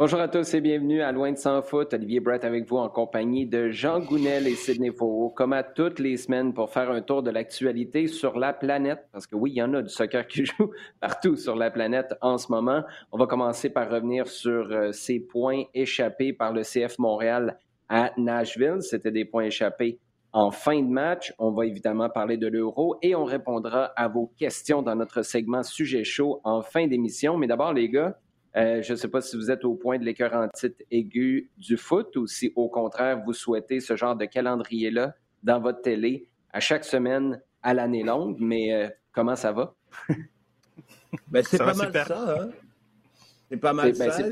Bonjour à tous et bienvenue à Loin de Sans Foot. Olivier Brett avec vous en compagnie de Jean Gounel et Sidney Faux, comme à toutes les semaines pour faire un tour de l'actualité sur la planète. Parce que oui, il y en a du soccer qui joue partout sur la planète en ce moment. On va commencer par revenir sur euh, ces points échappés par le CF Montréal à Nashville. C'était des points échappés en fin de match. On va évidemment parler de l'euro et on répondra à vos questions dans notre segment Sujet chaud en fin d'émission. Mais d'abord, les gars, euh, je ne sais pas si vous êtes au point de l'écœurantite aiguë du foot ou si, au contraire, vous souhaitez ce genre de calendrier-là dans votre télé à chaque semaine à l'année longue. Mais euh, comment ça va? ben, c'est pas, mal ça. Hein? C'est pas mal ben, ça.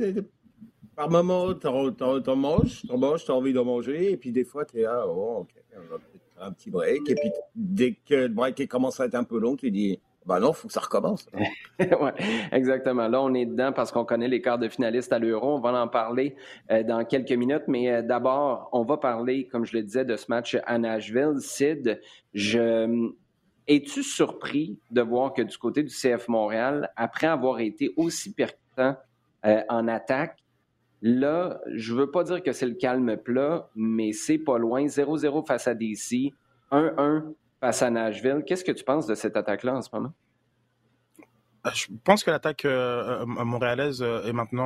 Par moment, tu en manges, tu manges, tu as envie d'en manger, et puis des fois, tu es là, oh, ok, on va un petit break, et puis dès que le break commence à être un peu long, tu dis, ben non, il faut que ça recommence. oui, exactement. Là, on est dedans parce qu'on connaît les quarts de finalistes à l'Euro. On va en parler euh, dans quelques minutes. Mais euh, d'abord, on va parler, comme je le disais, de ce match à Nashville. Sid, je... es-tu surpris de voir que du côté du CF Montréal, après avoir été aussi percutant euh, en attaque, là, je veux pas dire que c'est le calme plat, mais c'est pas loin. 0-0 face à DC, 1-1 face à Nashville. Qu'est-ce que tu penses de cette attaque-là en ce moment? Euh, je pense que l'attaque euh, montréalaise euh, est maintenant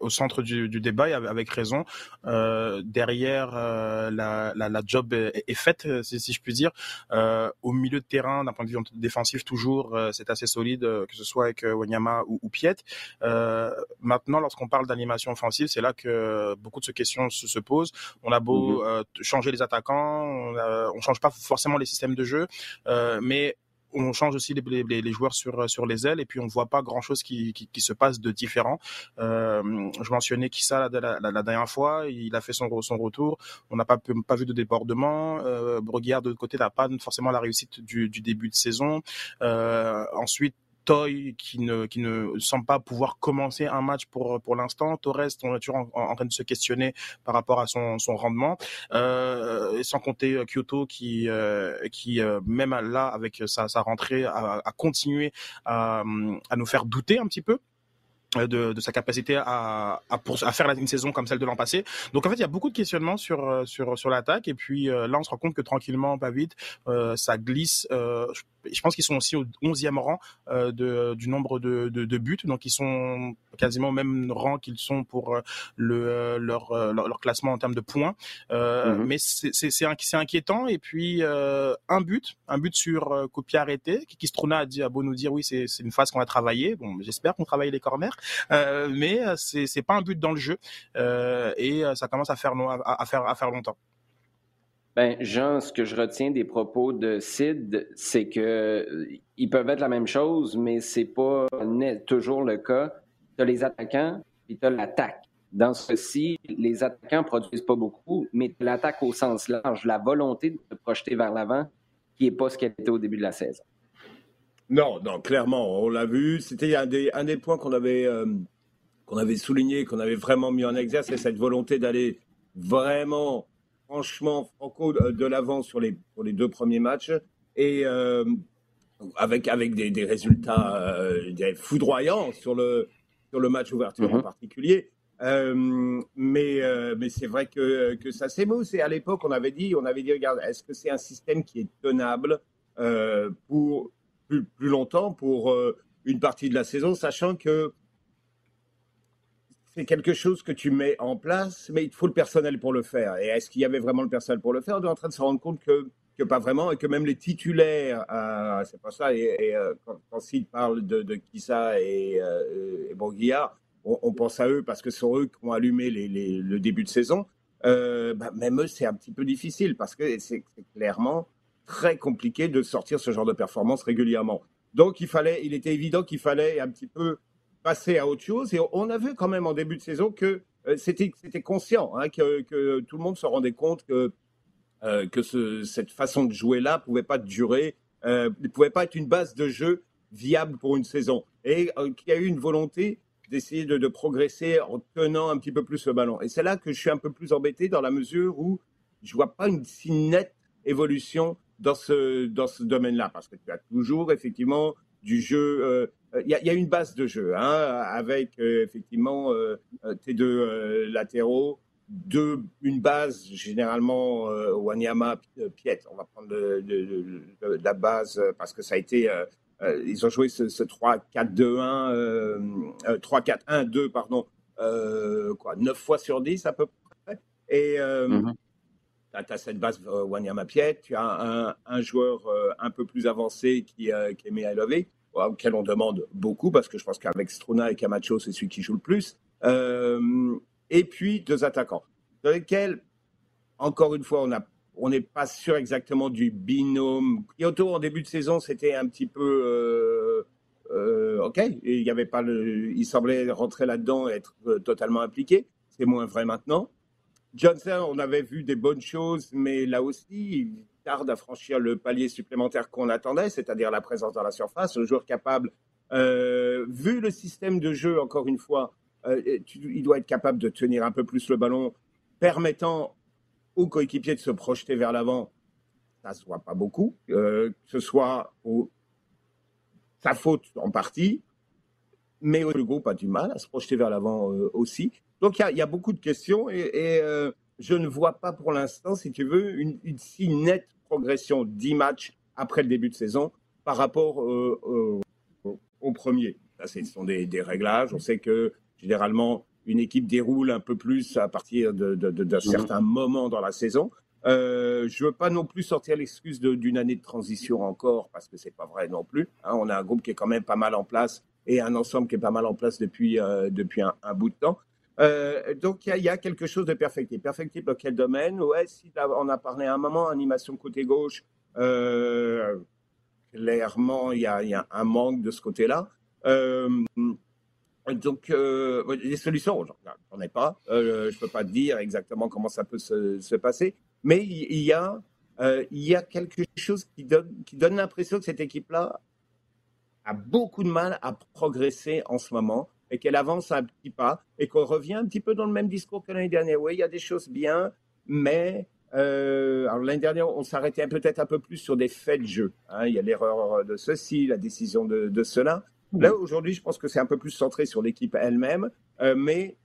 au centre du, débat et avec raison. derrière, la, job est, faite, si, je puis dire. au milieu de terrain, d'un point de vue défensif, toujours, c'est assez solide, que ce soit avec Wanyama ou, ou Piet. maintenant, lorsqu'on parle d'animation offensive, c'est là que beaucoup de ces questions se, posent. On a beau mm-hmm. changer les attaquants, on, ne change pas forcément les systèmes de jeu, mais on change aussi les, joueurs sur sur les ailes et puis on voit pas grand chose qui, qui, se passe de différent. Euh, je mentionnais Kissa la, la, dernière fois, il a fait son son retour, on n'a pas pas vu de débordement. Euh, de côté n'a pas forcément la réussite du, du début de saison. Euh, ensuite Toy qui ne, qui ne semble pas pouvoir commencer un match pour, pour l'instant. Torres, on est toujours en, train de se questionner par rapport à son, son rendement. Euh, sans compter euh, Kyoto qui, euh, qui euh, même là, avec sa, sa rentrée, a, a continué à, à nous faire douter un petit peu. Euh, de, de, sa capacité à, à, pour, à faire une saison comme celle de l'an passé. Donc en fait, il y a beaucoup de questionnements sur euh, sur sur l'attaque et puis euh, là, on se rend compte que tranquillement, pas vite, euh, ça glisse. je, je pense qu'ils sont aussi au 11e rang de, du nombre de, de, de, buts, donc ils sont quasiment au même rang qu'ils sont pour le leur, leur, classement en termes de points. Mm-hmm. Mais c'est inquiétant et puis un but, un but sur copie arrêtée. Kiki Strona a dit à beau nous dire oui, c'est une phase qu'on a travaillé. Bon, j'espère qu'on travaille les corners. Euh, mais euh, c'est pas un but dans le jeu euh, et ça commence à faire à, faire à faire longtemps. Ben, Jean, ce que je retiens des propos de Sid, c'est que ils peuvent être la même chose, mais c'est pas toujours le cas. Tu as les attaquants et tu as l'attaque. Dans ceci, les attaquants produisent pas beaucoup, mais l'attaque au sens large, la volonté de se projeter vers l'avant, qui n'est pas ce qu'elle était au début de la saison. Non, non, clairement, on l'a vu. C'était un des, un des points qu'on avait, euh, qu'on avait souligné, qu'on avait vraiment mis en exergue, c'est cette volonté d'aller vraiment, franchement, franco de l'avant sur les, pour les deux premiers matchs. Et euh, avec, avec des, des résultats euh, foudroyants sur le, sur le match ouverture en mm-hmm. particulier. Euh, mais euh, mais c'est vrai que, que ça s'émousse. Et à l'époque, on avait dit, on avait dit, regarde, est-ce que c'est un système qui est tenable euh, pour plus, longtemps pour euh, une partie de la saison, sachant que c'est quelque chose que tu mets en place, mais il faut le personnel pour le faire. Et est-ce qu'il y avait vraiment le personnel pour le faire? On est en train de se rendre compte que, pas vraiment, et que même les titulaires, euh, c'est pas ça. Et, euh, quand, quand Sid parle de, de Kissa et, euh, on, pense à eux parce que ce sont eux qui ont allumé le début de saison. Bah, même eux, c'est un petit peu difficile parce que c'est clairement très compliqué de sortir ce genre de performance régulièrement. Donc, il fallait, il était évident qu'il fallait un petit peu passer à autre chose. Et on a vu quand même en début de saison que euh, c'était, conscient, hein, que, tout le monde se rendait compte que, euh, que ce, cette façon de jouer-là pouvait pas durer, euh, ne pouvait pas être une base de jeu viable pour une saison. Et euh, qu'il y a eu une volonté d'essayer de, progresser en tenant un petit peu plus le ballon. Et c'est là que je suis un peu plus embêté dans la mesure où je vois pas une si nette évolution dans ce, dans ce domaine-là, parce que tu as toujours effectivement du jeu. Il y, a une base de jeu, hein, avec effectivement tes deux latéraux, une base généralement Wanyama, Piet. On va prendre la base parce que ça a été ils ont joué ce, 3-4-2-1, 3-4-1-2, pardon, quoi, 9 fois sur 10 à peu près. Et mm-hmm tu as, cette base euh, Wanyama Piet, tu as un, joueur euh, un peu plus avancé qui, euh, qui est auquel on demande beaucoup, parce que je pense qu'avec Struna et Camacho, c'est celui qui joue le plus. et puis deux attaquants, dans lesquels, encore une fois, on a on n'est pas sûr exactement du binôme. Kyoto, en début de saison, c'était un petit peu OK. il y avait pas il semblait rentrer là-dedans et être totalement impliqué. C'est moins vrai maintenant. Johnson, on avait vu des bonnes choses, mais là aussi, il tarde à franchir le palier supplémentaire qu'on attendait, c'est-à-dire la présence dans la surface, un joueur capable, euh, vu le système de jeu, encore une fois, euh, il doit être capable de tenir un peu plus le ballon, permettant aux coéquipiers de se projeter vers l'avant. Ça ne se voit pas beaucoup, euh, que ce soit sa faute en partie, mais le groupe a du mal à se projeter vers l'avant aussi. Donc il y, a beaucoup de questions et, euh, je ne vois pas pour l'instant, si tu veux, une, si nette progression 10 matchs après le début de saison par rapport euh, au premier. ce sont des, réglages. On sait que généralement, une équipe déroule un peu plus à partir d'un certain moment dans la saison. Euh, je ne veux pas non plus sortir l'excuse d'une année de transition encore, parce que c'est pas vrai non plus. Hein. on a un groupe qui est quand même pas mal en place et un ensemble qui est pas mal en place depuis, depuis un, bout de temps. Euh, donc il y, a quelque chose de perfectible. Perfectible dans quel domaine? Ouais, on a parlé à un moment animation côté gauche. Euh, clairement, il y, a, un manque de ce côté-là. Euh, donc les solutions, j'en ai pas. je peux pas te dire exactement comment ça peut se, passer, mais il y, a quelque chose qui donne l'impression que cette équipe-là a beaucoup de mal à progresser en ce moment et qu'elle avance un petit pas et qu'on revient un petit peu dans le même discours que l'année dernière. Oui, il y a des choses bien, mais euh, l'année dernière, on s'arrêtait peut-être un peu plus sur des faits de jeu. Hein. Il y a l'erreur de ceci, la décision de, cela. Là, aujourd'hui, je pense que c'est un peu plus centré sur l'équipe elle-même, euh, mais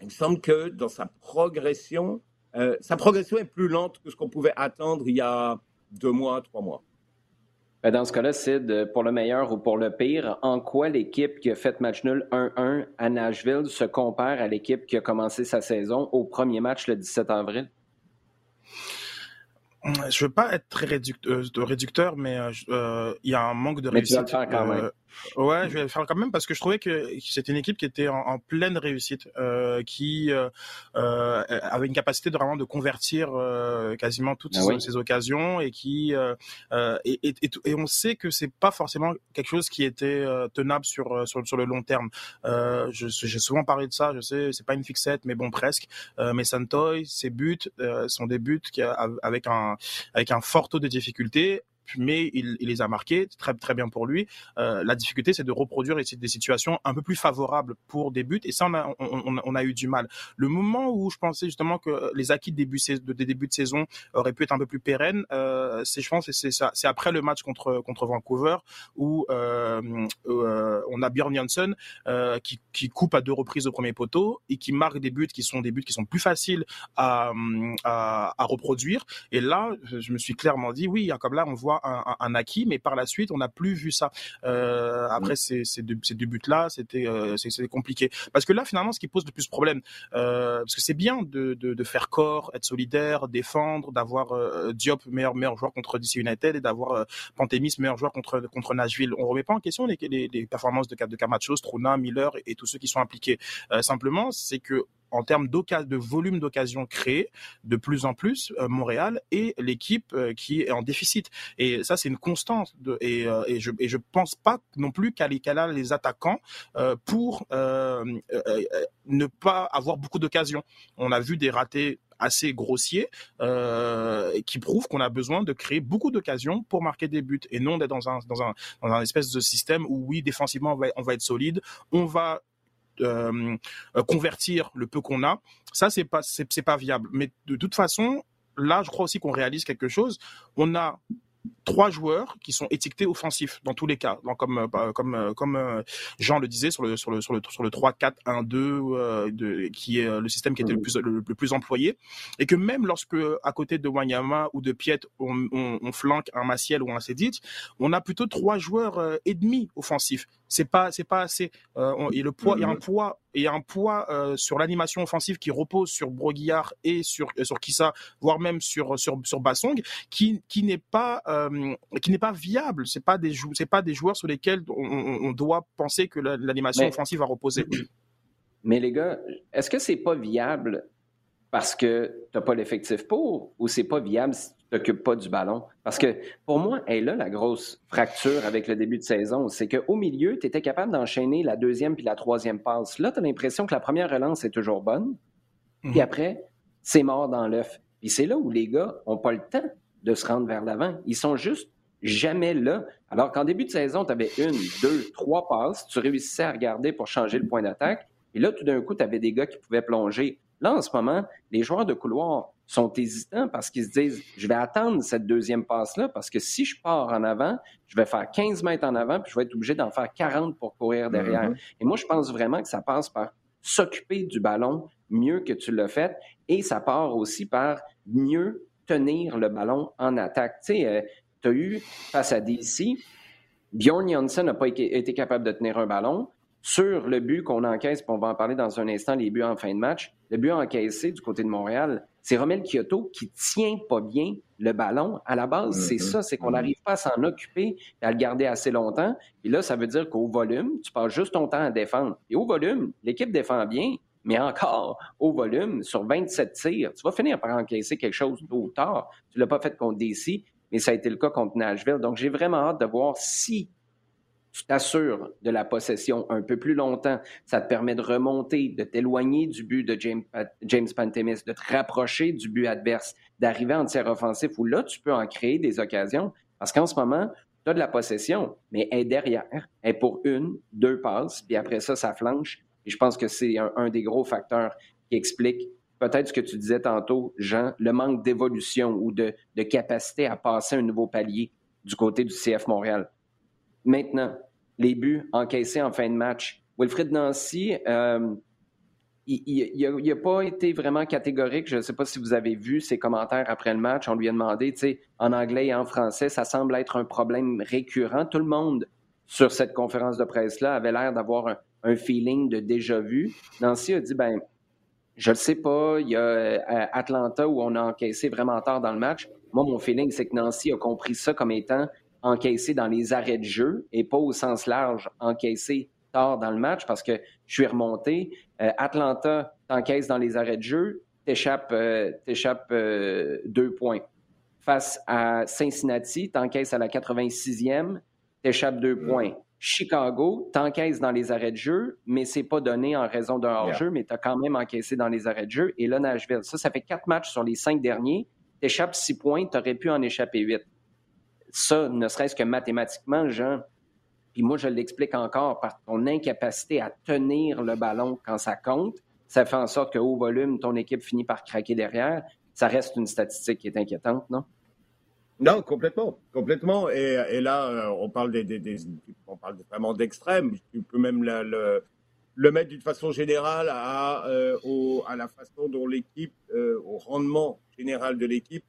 il me semble que dans sa progression, euh, sa progression est plus lente que ce qu'on pouvait attendre il y a deux mois, trois mois. Ben, dans ce cas-là, Sid, pour le meilleur ou pour le pire, en quoi l'équipe qui a fait match nul 1-1 à Nashville se compare à l'équipe qui a commencé sa saison au premier match le 17 avril? Je veux pas être très réducteur, euh, réducteur mais euh, il y a un manque de réussite. quand même. Ouais, je vais le faire quand même parce que je trouvais que c'était une équipe qui était en, pleine réussite, euh, qui euh, euh, avait une capacité de vraiment de convertir euh, quasiment toutes ah ces, occasions et qui euh, euh, et, et, et, on sait que c'est pas forcément quelque chose qui était tenable sur, sur sur le long terme. J'ai souvent parlé de ça, je sais, c'est pas une fixette, mais bon presque. mais Santoy, ses buts sont des buts qui avec un avec un fort taux de difficulté mais il, les a marqués, très très bien pour lui. Euh, la difficulté, c'est de reproduire des situations un peu plus favorables pour des buts, et ça, on a, eu du mal. Le moment où je pensais justement que les acquis de début de, début de saison auraient pu être un peu plus pérennes, euh, c'est je pense c'est après le match contre contre Vancouver où euh, on a Björn Jansson euh, qui, qui coupe à deux reprises au premier poteau et qui marque des buts qui sont des buts qui sont plus faciles à, à reproduire. Et là, je me suis clairement dit oui, comme là, on voit un, acquis, mais par la suite, on n'a plus vu ça. Euh, après ces, ces, deux, buts-là, c'était euh, compliqué. Parce que là, finalement, ce qui pose le plus problème, euh, parce que c'est bien de, de, faire corps, être solidaire, défendre, d'avoir euh, Diop meilleur meilleur joueur contre DC United et d'avoir Pantémis meilleur joueur contre contre Nashville. On remet pas en question les, performances de, de Camacho, Struna, Miller et, tous ceux qui sont impliqués. Simplement, c'est que en termes de volume d'occasions créées, de plus en plus, euh, Montréal est l'équipe euh, qui est en déficit. Et ça, c'est une constante. Et, euh, et, je et je pense pas non plus qu'elle a les attaquants pour ne pas avoir beaucoup d'occasions. On a vu des ratés assez grossiers euh, qui prouvent qu'on a besoin de créer beaucoup d'occasions pour marquer des buts et non d'être dans un, dans, un, dans un espèce de système où oui défensivement on va, on va être solide, on va euh, euh, convertir le peu qu'on a, ça c'est pas c'est pas viable. Mais de toute façon, là, je crois aussi qu'on réalise quelque chose. On a trois joueurs qui sont étiquetés offensifs dans tous les cas. Donc, comme euh, bah, comme comme Jean le disait sur le sur le sur le sur le 3 4 1 2 de, qui est le système qui était le plus le, plus employé et que même lorsque à côté de Wanyama ou de Piet on, on, on flanque un Maciel ou un Sedic, on a plutôt trois joueurs et demi offensifs c'est pas c'est pas assez euh, et le poids il y a un mm-hmm. poids et un poids euh, sur l'animation offensive qui repose sur Broguillard et sur euh, sur Kissa voire même sur sur sur Bassong qui qui n'est pas euh, qui n'est pas viable c'est pas des c'est pas des joueurs sur lesquels on, on doit penser que l'animation offensive va reposer mais les gars est-ce que c'est pas viable parce que tu n'as pas l'effectif pour ou c'est pas viable si tu t'occupes pas du ballon? Parce que pour moi, elle là la grosse fracture avec le début de saison. C'est qu'au milieu, tu étais capable d'enchaîner la deuxième puis la troisième passe. Là, tu as l'impression que la première relance est toujours bonne. Puis mhm. après, c'est mort dans l'œuf. Puis c'est là où les gars n'ont pas le temps de se rendre vers l'avant. Ils sont juste jamais là. Alors qu'en début de saison, tu avais une, deux, trois passes, tu réussissais à regarder pour changer le point d'attaque. Et là, tout d'un coup, tu avais des gars qui pouvaient plonger. Là, en ce moment, les joueurs de couloir sont hésitants parce qu'ils se disent je vais attendre cette deuxième passe-là parce que si je pars en avant, je vais faire 15 mètres en avant puis je vais être obligé d'en faire 40 pour courir derrière. Mm-hmm. Et moi, je pense vraiment que ça passe par s'occuper du ballon mieux que tu l'as fait et ça part aussi par mieux tenir le ballon en attaque. Tu sais, euh, tu as eu face à DC, Bjorn Janssen n'a pas été capable de tenir un ballon. Sur le but qu'on encaisse, puis on va en parler dans un instant, les buts en fin de match, le but encaissé du côté de Montréal, c'est Romel Kyoto qui tient pas bien le ballon. À la base, c'est mm-hmm. ça, c'est qu'on n'arrive pas à s'en occuper et à le garder assez longtemps. Et là, ça veut dire qu'au volume, tu passes juste ton temps à défendre. Et au volume, l'équipe défend bien, mais encore, au volume, sur 27 tirs, tu vas finir par encaisser quelque chose tôt ou tard. Tu l'as pas fait contre DC, mais ça a été le cas contre Nashville. Donc, j'ai vraiment hâte de voir si tu t'assures de la possession un peu plus longtemps. Ça te permet de remonter, de t'éloigner du but de James, James Pantemis, de te rapprocher du but adverse, d'arriver en tir offensif où là, tu peux en créer des occasions. Parce qu'en ce moment, tu as de la possession, mais elle est derrière. Elle est pour une, deux passes, puis après ça, ça flanche. Et je pense que c'est un, des gros facteurs qui explique peut-être ce que tu disais tantôt, Jean, le manque d'évolution ou de capacité à passer un nouveau palier du côté du CF Montréal. Maintenant, les buts encaissés en fin de match. Wilfried Nancy, euh, il n'a pas été vraiment catégorique. Je ne sais pas si vous avez vu ses commentaires après le match. On lui a demandé, tu sais, en anglais et en français, ça semble être un problème récurrent. Tout le monde sur cette conférence de presse-là avait l'air d'avoir un, feeling de déjà vu. Nancy a dit, ben, je ne sais pas, il y a euh, Atlanta où on a encaissé vraiment tard dans le match. Moi, mon feeling, c'est que Nancy a compris ça comme étant encaissé dans les arrêts de jeu et pas au sens large encaissé tard dans le match parce que je suis remonté. Euh, Atlanta t'encaisse dans les arrêts de jeu, t'échappes euh, euh, deux points. Face à Cincinnati, t'encaisses à la 86e, t'échappes deux points. Chicago, t'encaisses dans les arrêts de jeu, mais c'est pas donné en raison d'un hors-jeu, mais t'as quand même encaissé dans les arrêts de jeu. Et là, Nashville, ça, ça fait quatre matchs sur les cinq derniers. T'échappes six points, t'aurais pu en échapper huit. Ça, ne serait-ce que mathématiquement, Jean, puis moi je l'explique encore par ton incapacité à tenir le ballon quand ça compte, ça fait en sorte que haut volume, ton équipe finit par craquer derrière. Ça reste une statistique qui est inquiétante, non? Non, complètement, complètement. Et, là, euh, on parle des, on vraiment d'extrême. Tu peux même le, mettre d'une façon générale à, euh, la façon dont l'équipe, euh, au rendement général de l'équipe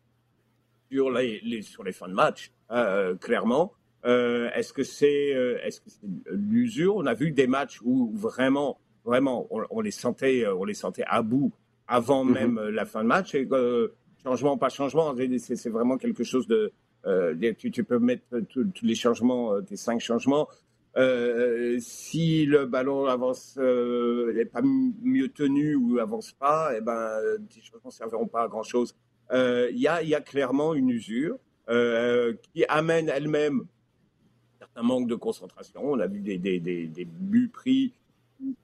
sur les, sur les fins de match. Euh, clairement. Euh, est-ce que c'est euh, est-ce que c'est l'usure? On a vu des matchs où vraiment vraiment on, les sentait on les sentait à bout avant mhm. même la fin de match. Et, changement pas changement, c'est vraiment quelque chose de tu, tu, peux mettre tous les changements, tes cinq changements. si le ballon avance n'est pas mieux tenu ou avance pas, et eh ben, les changements ne serviront pas à grand chose. Il y, a, y, a, clairement une usure. Euh, qui amène elle-même un manque de concentration. On a vu des, des, des, buts pris,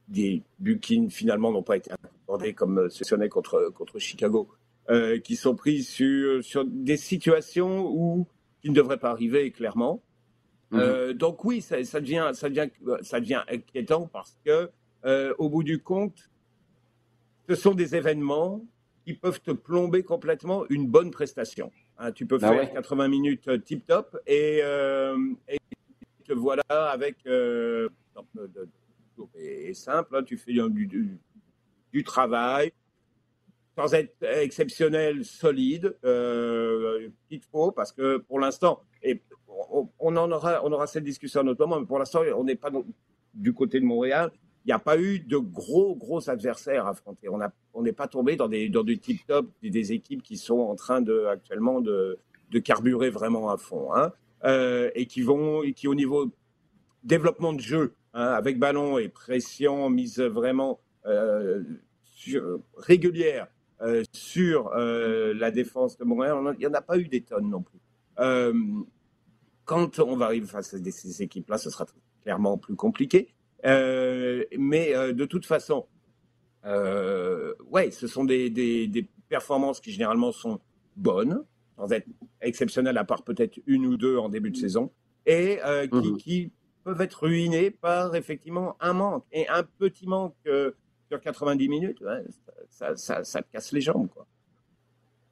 des buts qui finalement n'ont pas été accordés comme sessionné contre, contre Chicago, euh, qui sont pris sur, sur des situations où qui ne devraient pas arriver clairement. Mhm. Euh, donc oui, ça, ça, devient, ça, devient, ça devient inquiétant parce que, au bout du compte, ce sont des événements qui peuvent te plomber complètement une bonne prestation. Hein. tu peux bah faire 80 minutes tip top et, et te voilà avec et, simple. Hein. tu fais du, du, travail sans être exceptionnel, solide. Euh, il faut parce que pour l'instant, et on, en aura, on aura cette discussion moment, mais pour l'instant, on n'est pas du côté de Montréal. Il n'y a pas eu de gros, gros adversaires à affronter. On n'est pas tombé dans des, dans du tip top, des, équipes qui sont en train actuellement de, carburer vraiment à fond. Hein, euh, et qui vont, qui au niveau développement de jeu, hein, avec ballon et pression mise vraiment euh, régulière euh, sur la défense de Montréal, il n'y en a pas eu des tonnes non plus. quand on va arriver face à ces équipes-là, ce sera clairement plus compliqué. Mais de toute façon, ouais, ce sont des, des, performances qui généralement sont bonnes, sans être exceptionnelles, à part peut-être une ou deux en début de saison, et qui, mmh qui, peuvent être ruinés par effectivement un manque. Et un petit manque euh, sur 90 minutes, ça, ça, ça, te casse les jambes. Quoi.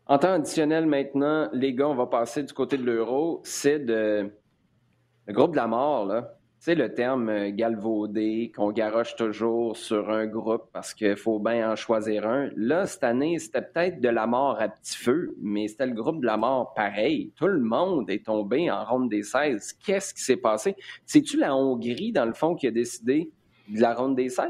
En temps additionnel, maintenant, les gars, on va passer du côté de l'euro. C'est de... le groupe de la mort, là. Sais, le terme euh, galvaudé qu'on garoche toujours sur un groupe parce qu'il faut bien en choisir un. Là, cette année, c'était peut-être de la mort à petit feu, mais c'était le groupe de la mort pareil. Tout le monde est tombé en ronde des 16. Qu'est-ce qui s'est passé? C'est-tu la Hongrie, dans le fond, qui a décidé de la ronde des 16?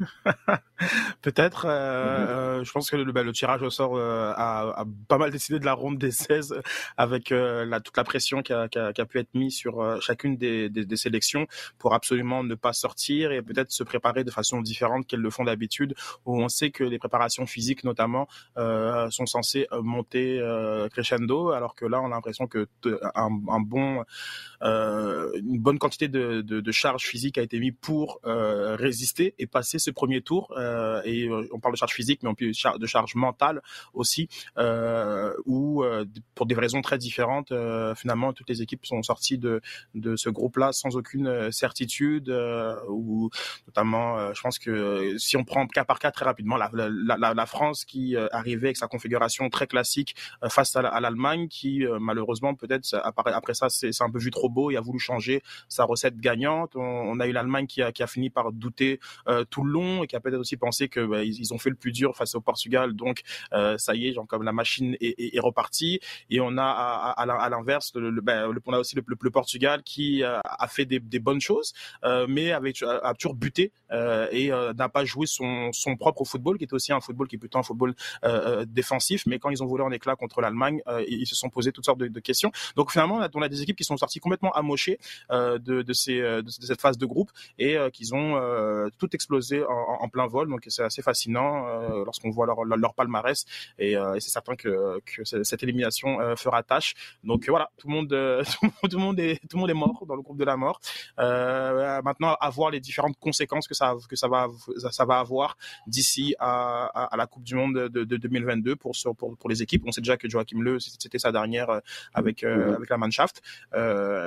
Peut-être. Euh, euh, je pense que le, bah, le tirage au sort euh, a, a, pas mal décidé de la ronde des 16 avec euh, la, toute la pression qui a, qui, a, qui a, pu être mise sur euh, chacune des, des, des, sélections pour absolument ne pas sortir et peut-être se préparer de façon différente qu'elles le font d'habitude, où on sait que les préparations physiques notamment sont censées monter crescendo, alors que là on a l'impression que un, un bon, une bonne quantité de, de, de charge physique a été mise pour résister et passer ce premier tour. Euh, et euh, on parle de charge physique, mais on peut de charge mentale aussi, euh, où pour des raisons très différentes, finalement, toutes les équipes sont sorties de, ce groupe-là sans aucune certitude, ou notamment, je pense que si on prend cas par cas très rapidement, la, France qui arrivait avec sa configuration très classique face à l'Allemagne, qui malheureusement peut-être après ça c'est un peu vu trop beau et a voulu changer sa recette gagnante. On, a eu l'Allemagne qui a fini par douter tout le long et qui a peut-être aussi pensé que bah, ils, ont fait le plus dur face au Portugal, donc euh, ça y est, genre comme la machine est, est, repartie. Et on a à, à, l'inverse, le, ben, le, on a aussi le, le, Portugal qui euh, a fait des, des bonnes choses, euh, mais avec a toujours buté et n'a pas joué son, son propre football, qui est aussi un football qui est plutôt un football défensif. Mais quand ils ont volé en éclat contre l'Allemagne, ils se sont posé toutes sortes de, de questions. Donc finalement, on a, on a, des équipes qui sont sorties complètement amochées de, de, ces, de, cette phase de groupe et qu'ils ont tout explosé en, en, plein vol. Donc c'est assez fascinant euh, lorsqu'on voit leur, leur, palmarès et, euh, et c'est certain que, que cette élimination euh, fera tâche. Donc voilà, tout le monde, tout le monde est tout le monde est mort dans le groupe de la mort. maintenant, à voir les différentes conséquences que ça que ça va ça, va avoir d'ici à, à, la Coupe du Monde de, de 2022 pour, pour pour les équipes. On sait déjà que Joachim Le c'était sa dernière avec avec la Mannschaft,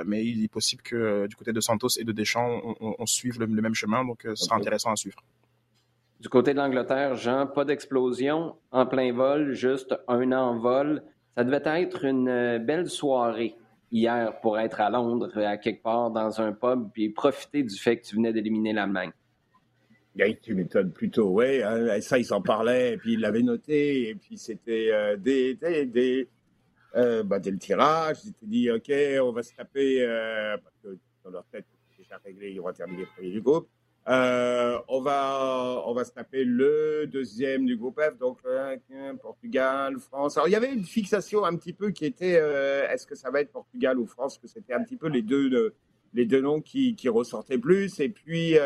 mais il est possible que du côté de Santos et de Deschamps on, on, suive le, même chemin. Donc ce sera intéressant à suivre. Du côté de l'Angleterre, Jean, pas d'explosion en plein vol, juste un envol. Ça devait être une euh, belle soirée hier pour être à Londres, à quelque part dans un pub, puis profiter du fait que tu venais d'éliminer l'Allemagne. tu m'étonnes plutôt, oui. Hein, ça, ils en parlaient, et puis ils l'avaient noté, et puis c'était euh, des, des, des euh, bah, le tirage, ils s'étaient dit, OK, on va se taper, parce que dans leur tête, c'est déjà réglé, ils vont terminer premier du groupe. Euh, on, va, on va se taper le deuxième du groupe F, donc euh, Portugal, France. Alors il y avait une fixation un petit peu qui était euh, est-ce que ça va être Portugal ou France que c'était un petit peu les deux, les deux noms qui, ressortaient plus. Et puis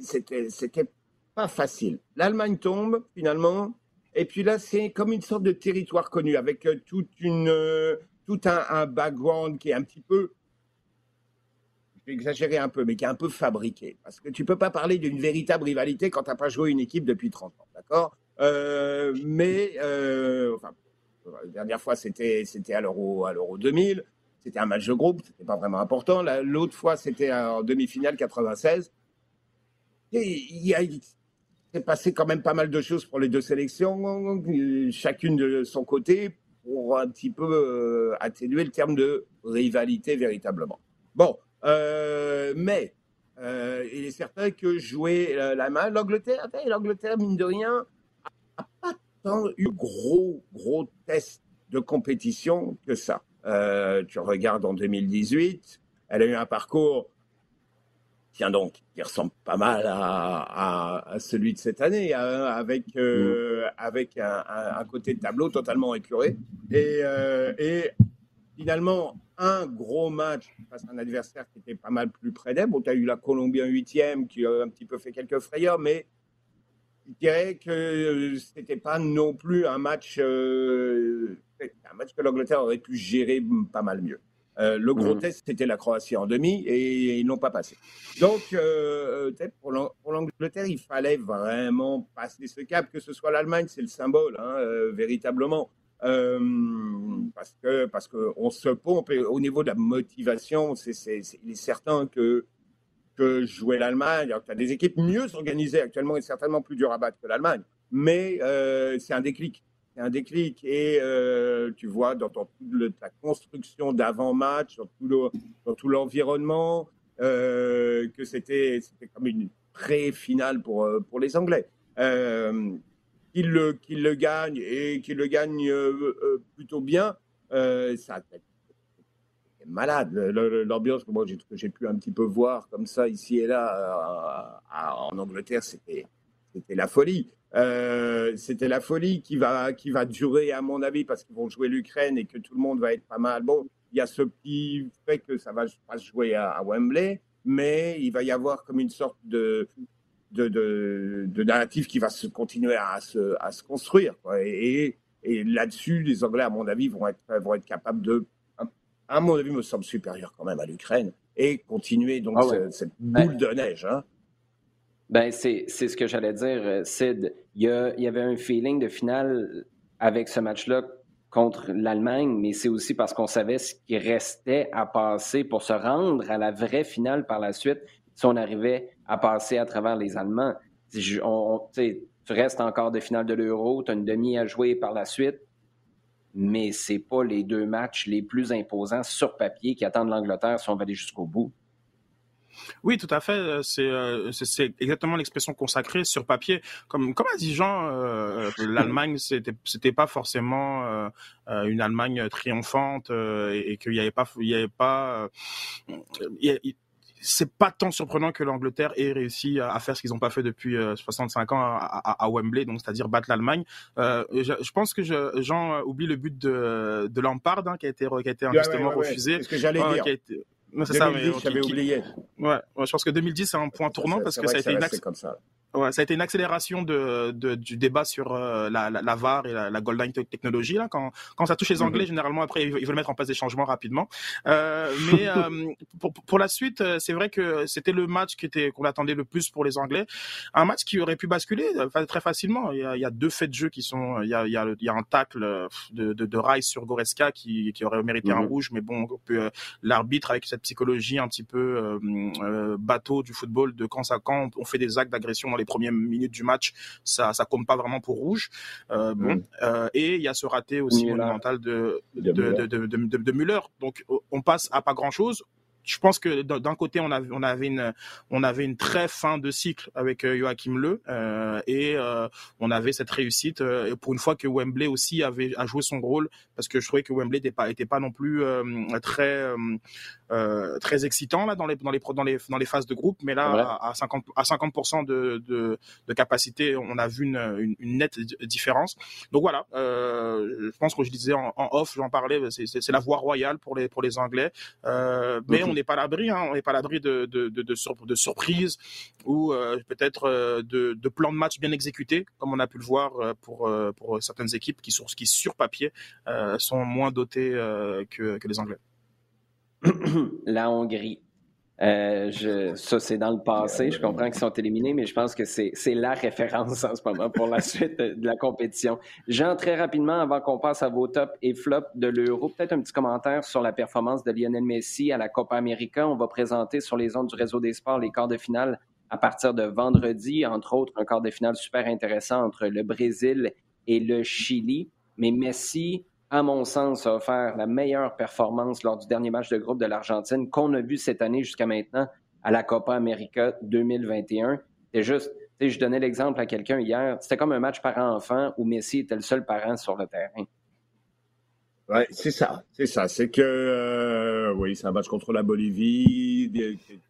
c'était, pas facile. L'Allemagne tombe finalement. Et puis là, c'est comme une sorte de territoire connu avec toute une, tout un, un background qui est un petit peu vais exagérer un peu, mais qui est un peu fabriqué. Parce que tu peux pas parler d'une véritable rivalité quand tu n'as pas joué une équipe depuis 30 ans, d'accord? Euh, Mais, euh, la dernière fois, c'était à l'Euro à l'Euro 2000. C'était un match de groupe, c'était pas vraiment important. L'autre fois, c'était en demi-finale 96. Et il s'est passé quand même pas mal de choses pour les deux sélections, chacune de son côté. pour un petit peu atténuer le terme de rivalité véritablement. Bon, mais il est certain que jouer la main, l'Angleterre, l'Angleterre, mine de rien, n'a pas tant eu gros, gros tests de compétition que ça. tu regardes en 2018, elle a eu un parcours tiens donc, qui ressemble pas mal à, celui de cette année, hein, avec, euh, mm. avec un, côté de tableau totalement épuré. Et, euh, et, finalement, un gros match face à un adversaire qui était pas mal plus près d'elle. Bon, tu as eu la Colombie en huitième qui a un petit peu fait quelques frayeurs, mais je dirais que c'était pas non plus un match, euh, un match que l'Angleterre aurait pu gérer pas mal mieux. Euh, le gros mmh. test, c'était la Croatie en demi et ils n'ont pas passé. Donc, euh, euh pour l'Angleterre, il fallait vraiment passer ce cap, que ce soit l'Allemagne, c'est le symbole, hein, euh, parce que parce qu'on se pompe et au niveau de la motivation, c'est, il est certain que, que jouer l'Allemagne, tu as des équipes mieux organisées actuellement et certainement plus dur à battre que l'Allemagne, mais c'est un déclic c'est un déclic. Et euh, tu vois, dans ton, ta construction d'avant-match, dans tout l'environnement, euh, que c'était comme une pré-finale pour, euh, pour les Anglais. Euh, qu'ils le, qu le gagnent et qu'ils le gagnent euh, plutôt bien, ça c'est malade. L'ambiance que moi j'ai pu un petit peu voir comme ça ici et là en Angleterre, c'était la folie. Euh, c'était la folie qui va, qui va durer, à mon avis, parce qu'ils vont jouer l'Ukraine et que tout le monde va être pas mal. Bon, il y a ce qui fait que ça va pas se jouer à, Wembley, mais il va y avoir comme une sorte de, de, de, narratif qui va se continuer à se, à se construire. Et, et, là-dessus, les Anglais, à mon avis, vont être, vont être capables de, à mon avis, me semble supérieur quand même à l'Ukraine, et continuer donc ah cette, boule de neige. Hein. Ben, c'est ce que j'allais dire, Sid. Il y, avait un feeling de finale avec ce match-là contre l'Allemagne, mais c'est aussi parce qu'on savait ce qui restait à passer pour se rendre à la vraie finale par la suite si on arrivait à passer à travers les Allemands. On, tu restes encore de finale de l'Euro, tu as une demi à jouer par la suite, mais c'est pas les deux matchs les plus imposants sur papier qui attendent l'Angleterre si on va aller jusqu'au bout. Oui, tout à fait. Euh, euh, c'est exactement l'expression consacrée sur papier. Comme comme a dit Jean, euh, l'Allemagne c'était pas forcément une Allemagne triomphante et, qu'il n'y avait pas il y avait pas c'est pas tant surprenant que l'Angleterre ait réussi à faire ce qu'ils n'ont pas fait depuis 65 ans à, Wembley, donc c'est-à-dire battre l'Allemagne. je, pense que Jean oublie le but de, de Lampard hein, qui a été qui a été injustement refusé. C'est ce que j'allais dire. c'est ça, mais, j'avais oublié. Ouais, je pense que 2010 c'est un point tournant parce que ça a été une comme ça. Ouais, ça a été une accélération de, de du débat sur euh, la, la, la, VAR et la, la Golden Technology. Là, quand, quand ça touche les Anglais, mhm. généralement après ils veulent mettre en place des changements rapidement. Euh, mais euh, pour, pour la suite, euh, c'est vrai que c'était le match qui était qu'on attendait le plus pour les Anglais. Un match qui aurait pu basculer très facilement. Il y a, il y a deux faits de jeu qui sont. Il y a, il y a, il y a un tacle de, de, de Rice sur Goreska qui, qui aurait mérité un mhm. rouge, mais bon, l'arbitre avec cette psychologie un petit peu bateau du football de quand ça quand on fait des actes d'agression dans les premières minutes du match, ça ça compte pas vraiment pour rouge. Euh, bon, mm. euh, et il y a ce raté aussi monumental de de, de, de, de, de Müller. Donc on passe à pas grand chose je pense que d'un côté on avait on avait une on avait une très fin de cycle avec euh, Joachim Le euh, et euh, on avait cette réussite euh, pour une fois que Wembley aussi avait a joué son rôle parce que je trouvais que Wembley n'était pas était pas non plus euh, très très excitant là dans les dans les dans les dans les phases de groupe mais là à 50 à 50 de, de, de capacité on a vu une, une, nette différence. Donc voilà je pense que je disais en, en off j'en parlais c'est la voie royale pour les pour les Anglais mais on n'est pas à l'abri, hein, on n'est pas à l'abri de, de, de, de, surprises ou euh, peut-être euh, de, de plans de match bien exécutés, comme on a pu le voir euh, pour, pour certaines équipes qui, sur, qui sur papier sont moins dotées que, que les Anglais. La Hongrie. Euh, je, ça, c'est dans le passé. Je comprends qu'ils sont éliminés, mais je pense que c'est la référence en ce moment pour la suite de la compétition. Jean, très rapidement, avant qu'on passe à vos tops et flops de l'Euro, peut-être un petit commentaire sur la performance de Lionel Messi à la Copa América. On va présenter sur les ondes du réseau des sports les quarts de finale à partir de vendredi, entre autres, un quart de finale super intéressant entre le Brésil et le Chili. Mais Messi, à mon sens, a offert la meilleure performance lors du dernier match de groupe de l'Argentine qu'on a vu cette année jusqu'à maintenant à la Copa América 2021. C'est juste, je donnais l'exemple à quelqu'un hier, c'était comme un match parent-enfant où Messi était le seul parent sur le terrain. Oui, c'est ça, c'est ça. C'est que, euh, oui, c'est un match contre la Bolivie.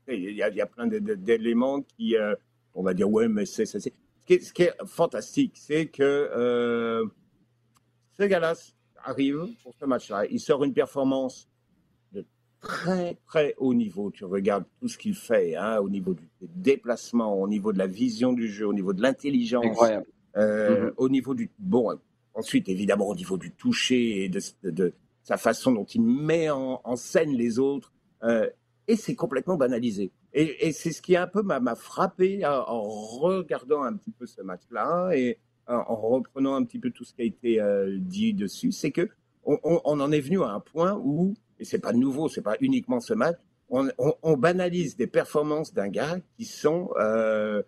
Il y a, plein d'éléments qui, euh, on va dire, ouais, mais c'est, c'est, Ce, qui est, fantastique, c'est que euh, ce arrive pour ce match-là. Il sort une performance de très, très haut niveau. Tu regardes tout ce qu'il fait, hein, au niveau du déplacement, au niveau de la vision du jeu, au niveau de l'intelligence. Euh, mm-hmm. Au niveau du. Bon, ensuite, évidemment, au niveau du toucher et de, de, sa façon dont il met en, scène les autres. Euh, et c'est complètement banalisé. Et, et c'est ce qui a un peu m'a frappé en regardant un petit peu ce match-là. Et en reprenant un petit peu tout ce qui a été euh, dit dessus, c'est que on, en est venu à un point où, et c'est pas nouveau, c'est pas uniquement ce match, on, banalise des performances d'un gars qui sont euh,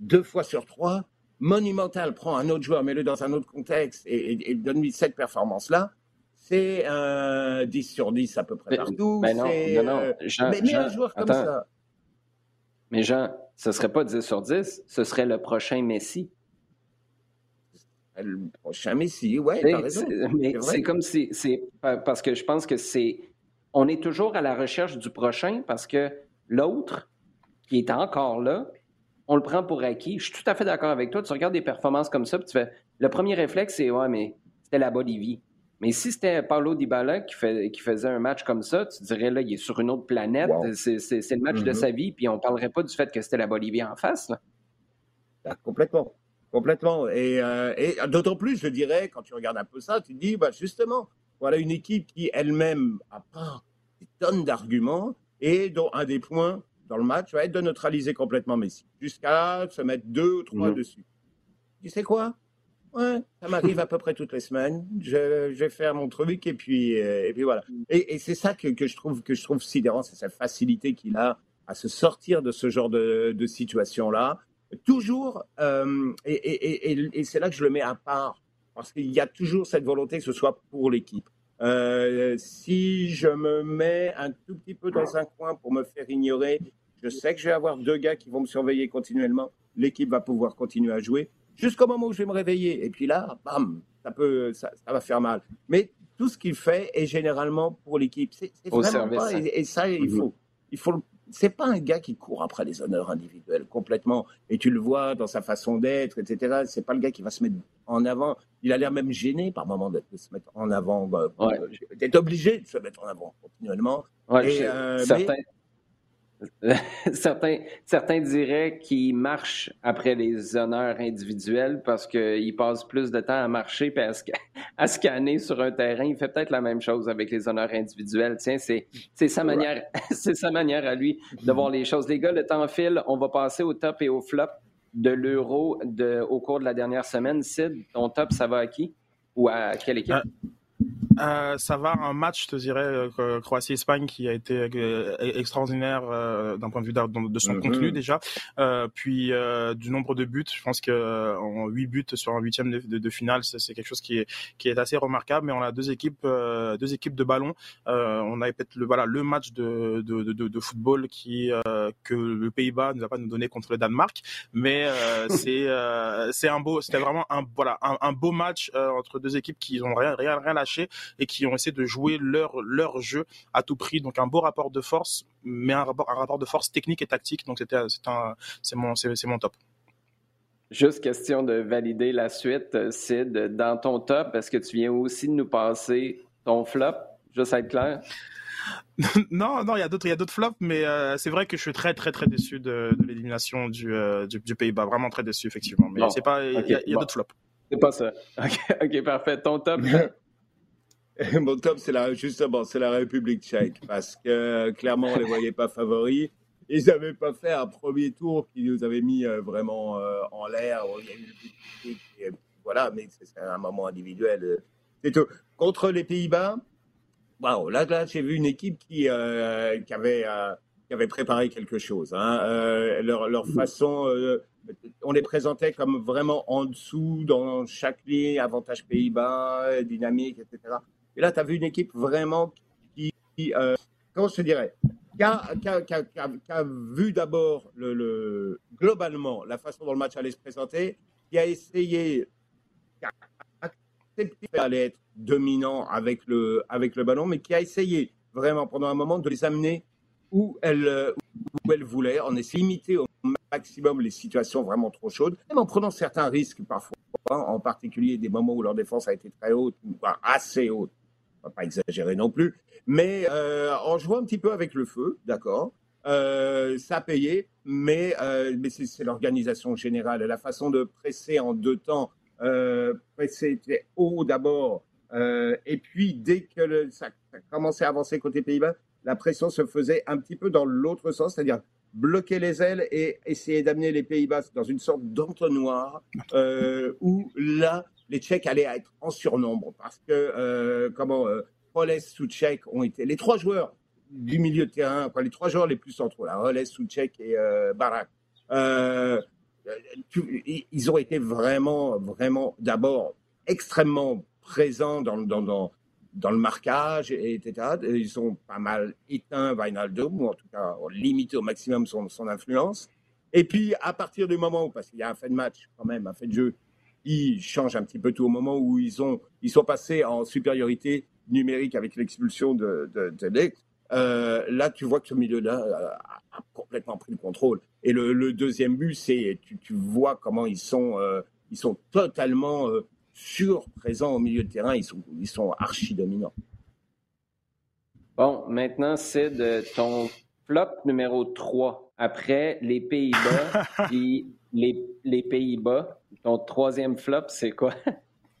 deux fois sur trois monumentales. Prends un autre joueur, mets-le dans un autre contexte et, donne-lui cette performance-là. C'est un 10 sur 10 à peu près partout. Mais non, non, non. Euh, mais, un joueur comme ça. Mais Jean, ce serait pas 10 sur 10, ce serait le prochain Messi. Le prochain Messi, ouais, c'est comme si. C'est parce que je pense que c'est. On est toujours à la recherche du prochain parce que l'autre, qui est encore là, on le prend pour acquis. Je suis tout à fait d'accord avec toi. Tu regardes des performances comme ça, puis tu fais. Le premier réflexe, c'est Ouais, mais c'était la Bolivie. Mais si c'était Paulo Dybala qui, fait, qui faisait un match comme ça, tu dirais là, il est sur une autre planète. C'est le match de mm-hmm. sa vie, puis on ne parlerait pas du fait que c'était la Bolivie en face. Là. Ah, complètement. Complètement. Et, euh, et d'autant plus, je dirais, quand tu regardes un peu ça, tu te dis, bah, justement, voilà une équipe qui elle-même a pas des tonnes d'arguments et dont un des points dans le match va être de neutraliser complètement Messi, jusqu'à se mettre deux ou trois mmh. dessus. Tu sais quoi? Ouais, ça m'arrive à peu près toutes les semaines. Je, vais faire mon truc et puis, euh, et puis voilà. Et, et c'est ça que, que, je trouve, que je trouve sidérant, c'est cette facilité qu'il a à se sortir de ce genre de, de situation-là toujours, euh, et, c'est là que je le mets à part, parce qu'il y a toujours cette volonté que ce soit pour l'équipe. Euh, si je me mets un tout petit peu dans un coin pour me faire ignorer, je sais que je vais avoir deux gars qui vont me surveiller continuellement. L'équipe va pouvoir continuer à jouer jusqu'au moment où je vais me réveiller. Et puis là, bam, ça peut, ça, va faire mal. Mais tout ce qu'il fait est généralement pour l'équipe. C'est vraiment pas, et, ça, il mhm. faut, il faut c'est pas un gars qui court après les honneurs individuels complètement. Et tu le vois dans sa façon d'être, etc. C'est pas le gars qui va se mettre en avant. Il a l'air même gêné par moment de se mettre en avant. Bah, ouais. obligé de se mettre en avant continuellement. Ouais, euh, certains, certains, certains diraient qu'il marche après les honneurs individuels parce qu'il passe plus de temps à marcher et à, scanner sur un terrain. Il fait peut-être la même chose avec les honneurs individuels. Tiens, c'est, sa manière, c'est sa manière à lui de voir les choses. Les gars, le temps file. On va passer au top et au flop de l'euro au cours de la dernière semaine. Sid, ton top, ça va à qui? Ou à quelle équipe? Euh, euh, ça va un match, je te dirais, euh, Croatie-Espagne qui a été euh, extraordinaire d'un point de vue de, son mhm. contenu déjà, puis du nombre de buts. Je pense que en huit buts sur un huitième de, de, finale, c'est quelque chose qui est qui est assez remarquable. Mais on a deux équipes, deux équipes de ballon. on a peut-être le voilà le match de football qui que le Pays-Bas ne va pas nous donner contre le Danemark, mais c'est c'est un beau, c'était vraiment un voilà un, un beau match entre deux équipes qui ont rien rien rien lâché et qui ont essayé de jouer leur, leur jeu à tout prix. Donc un beau rapport de force, mais un rapport, un rapport de force technique et tactique. Donc c'était, c'est mon, c'est, mon top. Juste question de valider la suite, Sid. Dans ton top, est-ce que tu viens aussi de nous passer ton flop? Juste à être clair. non, non, il y a d'autres, il y a d'autres flops, mais euh, c'est vrai que je suis très, très, très déçu de, l'élimination du, euh, du, Pays-Bas. Vraiment très déçu, effectivement. Mais c'est pas, il y a, d'autres flops. C'est pas ça. ok, parfait. Ton top. Mon top, c'est la, justement, c'est la République tchèque, parce que clairement, on ne les voyait pas favoris. Ils n'avaient pas fait un premier tour qui nous avait mis euh, vraiment euh, en l'air. Voilà, mais c'est un moment individuel. Euh, c'est tout. Contre les Pays-Bas, wow, là, là j'ai vu une équipe qui, qui avait préparé quelque chose. Hein. leur, leur, façon, on les présentait comme vraiment en dessous dans chaque ligne, avantage Pays-Bas, dynamique, etc. Et là, tu vu une équipe vraiment qui, euh, comment je te dirais, qui a, vu d'abord le, globalement la façon dont le match allait se présenter, qui a essayé, qui a accepté d'aller être dominant avec le, avec le ballon, mais qui a essayé vraiment pendant un moment de les amener où elle, où elle voulait, en essayant de limiter au maximum les situations vraiment trop chaudes, même en prenant certains risques parfois, en particulier des moments où leur défense a été très haute, assez haute, pas exagérer non plus, mais euh, en jouant un petit peu avec le feu, d'accord, euh, ça a payé, mais, euh, mais c'est l'organisation générale, la façon de presser en deux temps, presser haut d'abord, et puis dès que ça, ça commençait à avancer côté Pays-Bas, la pression se faisait un petit peu dans l'autre sens, c'est-à-dire bloquer les ailes et essayer d'amener les Pays-Bas dans une sorte d'entonnoir euh, où là, les Tchèques allaient être en surnombre parce que, euh, comment, euh, Roles, Souchek ont été les trois joueurs du milieu de terrain, quoi, les trois joueurs les plus centraux, là, Roles, Souchek et euh, Barak. Euh, ils ont été vraiment, vraiment, d'abord extrêmement présents dans, dans, dans, dans le marquage, etc. Ils ont pas mal éteint Wijnaldum, ou en tout cas limité au maximum son, son influence. Et puis, à partir du moment où, parce qu'il y a un fait de match quand même, un fait de jeu, ils changent un petit peu tout au moment où ils, ont, ils sont passés en supériorité numérique avec l'expulsion de, de, de euh, là, tu vois que ce milieu-là a, complètement pris le contrôle. Et le, le deuxième but, c'est tu, tu, vois comment ils sont, euh, ils sont totalement euh, présents au milieu de terrain, ils sont, ils sont archi dominants. Bon, maintenant, c'est de ton flop numéro 3. Après les Pays-Bas, puis les, les Pays-Bas, ton troisième flop, c'est quoi?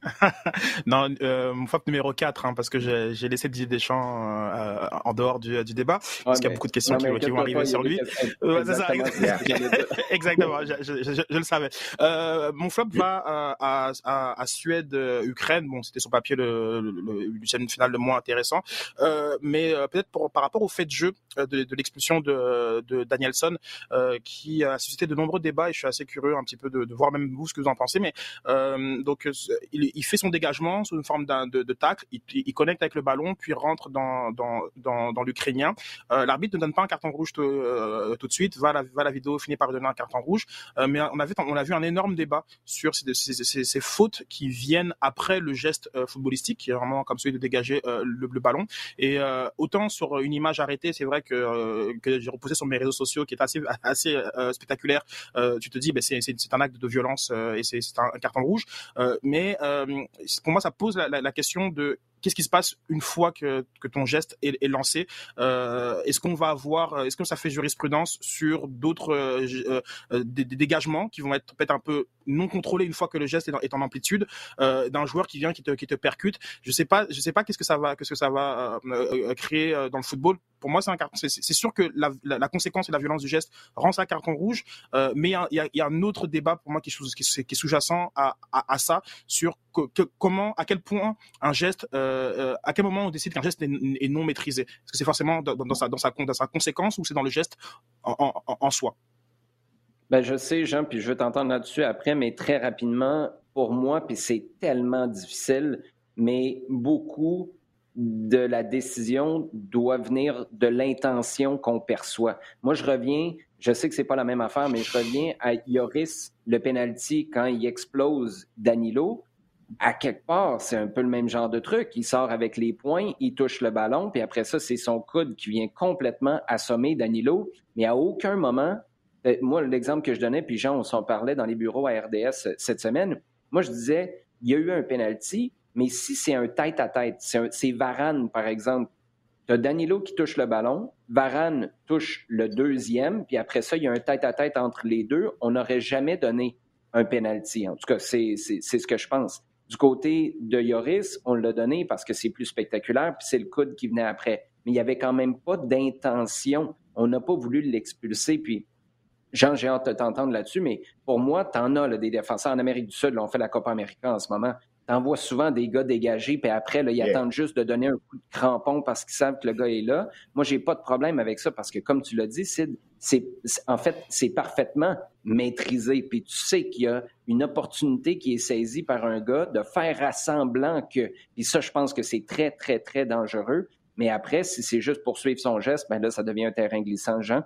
non, euh, mon flop numéro 4, hein, parce que j'ai laissé Didier Deschamps euh, en dehors du, du débat, parce qu'il y a beaucoup de questions qui, vont arriver sur lui. exactement, je, je, je, le savais. Euh, mon flop va à, à, à Suède-Ukraine. Bon, c'était sur papier le, le, le, final le moins intéressant, euh, mais euh, peut-être par rapport au fait de jeu euh, de, de l'expulsion de, de Danielson, qui a suscité de nombreux débats, et je suis assez curieux un petit peu de, de voir même vous ce que vous en pensez, mais donc il, il fait son dégagement sous une forme de, de tacle, il, il, connecte avec le ballon, puis rentre dans, dans, dans, l'Ukrainien. Euh, L'arbitre ne donne pas un carton rouge tout, euh, tout de suite, va la, va la vidéo, finit par donner un carton rouge. Euh, mais on a, vu, on a vu un énorme débat sur ces, ces, ces, fautes qui viennent après le geste euh, footballistique, qui est vraiment comme celui de dégager le, ballon. Et autant sur une image arrêtée, c'est vrai que, que j'ai reposé sur mes réseaux sociaux, qui est assez, assez spectaculaire. tu te dis, ben, c'est un acte de violence et c'est un, carton rouge. mais pour moi, ça pose la, la, la question de qu'est-ce qui se passe une fois que, que ton geste est, lancé euh, Est-ce qu'on va avoir, est-ce que ça fait jurisprudence sur d'autres euh, euh, des, des, dégagements qui vont être peut-être un peu non contrôlés une fois que le geste est, dans, est en amplitude euh, d'un joueur qui vient qui te, qui te percute? Je sais pas, je sais pas qu'est-ce que ça va, qu'est-ce que ça va euh, créer dans le football. Pour moi, c'est un carton. C'est sûr que la, la, conséquence et la violence du geste rend ça un carton rouge, mais il y a, y, y a, un autre débat pour moi qui sous, qui est sous-jacent à, à, à, ça sur que, que, comment, à quel point un geste euh, à quel moment on décide qu'un geste est, non maîtrisé? Est-ce que c'est forcément dans, sa, conséquence ou c'est dans le geste en soi? Ben, je sais, Jean, puis je veux t'entendre là-dessus après, mais très rapidement, pour moi, puis c'est tellement difficile, mais beaucoup de la décision doit venir de l'intention qu'on perçoit. Moi, je reviens, je sais que c'est pas la même affaire, mais je reviens à Yoris, le penalty, quand il explose Danilo à quelque part, c'est un peu le même genre de truc. Il sort avec les poings, il touche le ballon, puis après ça, c'est son coude qui vient complètement assommer Danilo. Mais à aucun moment, euh, moi, l'exemple que je donnais, puis Jean, on s'en parlait dans les bureaux à RDS cette semaine, moi, je disais, il y a eu un penalty, mais si c'est un tête-à-tête, c'est Varane, par exemple, tu as Danilo qui touche le ballon, Varane touche le deuxième, puis après ça, il y a un tête-à-tête entre les deux, on n'aurait jamais donné un penalty. En tout cas, c'est ce que je pense. Du côté de Yoris, on l'a donné parce que c'est plus spectaculaire, puis c'est le coude qui venait après. Mais il n'y avait quand même pas d'intention. On n'a pas voulu l'expulser. Puis, Jean, j'ai hâte de t'entendre là-dessus, mais pour moi, tu en as des défenseurs en Amérique du Sud. Là, on fait la Copa América en ce moment. En vois souvent des gars dégagés, puis après, là, ils attendent juste de donner un coup de crampon parce qu'ils savent que le gars est là. Moi, j'ai pas de problème avec ça parce que, comme tu l'as dit, Sid, c'est, en fait, c'est parfaitement maîtrisé. Puis tu sais qu'il y a une opportunité qui est saisie par un gars de faire rassemblant que. Puis ça, je pense que c'est très, très, très dangereux. Mais après, si c'est juste pour suivre son geste, ben là, ça devient un terrain glissant, Jean.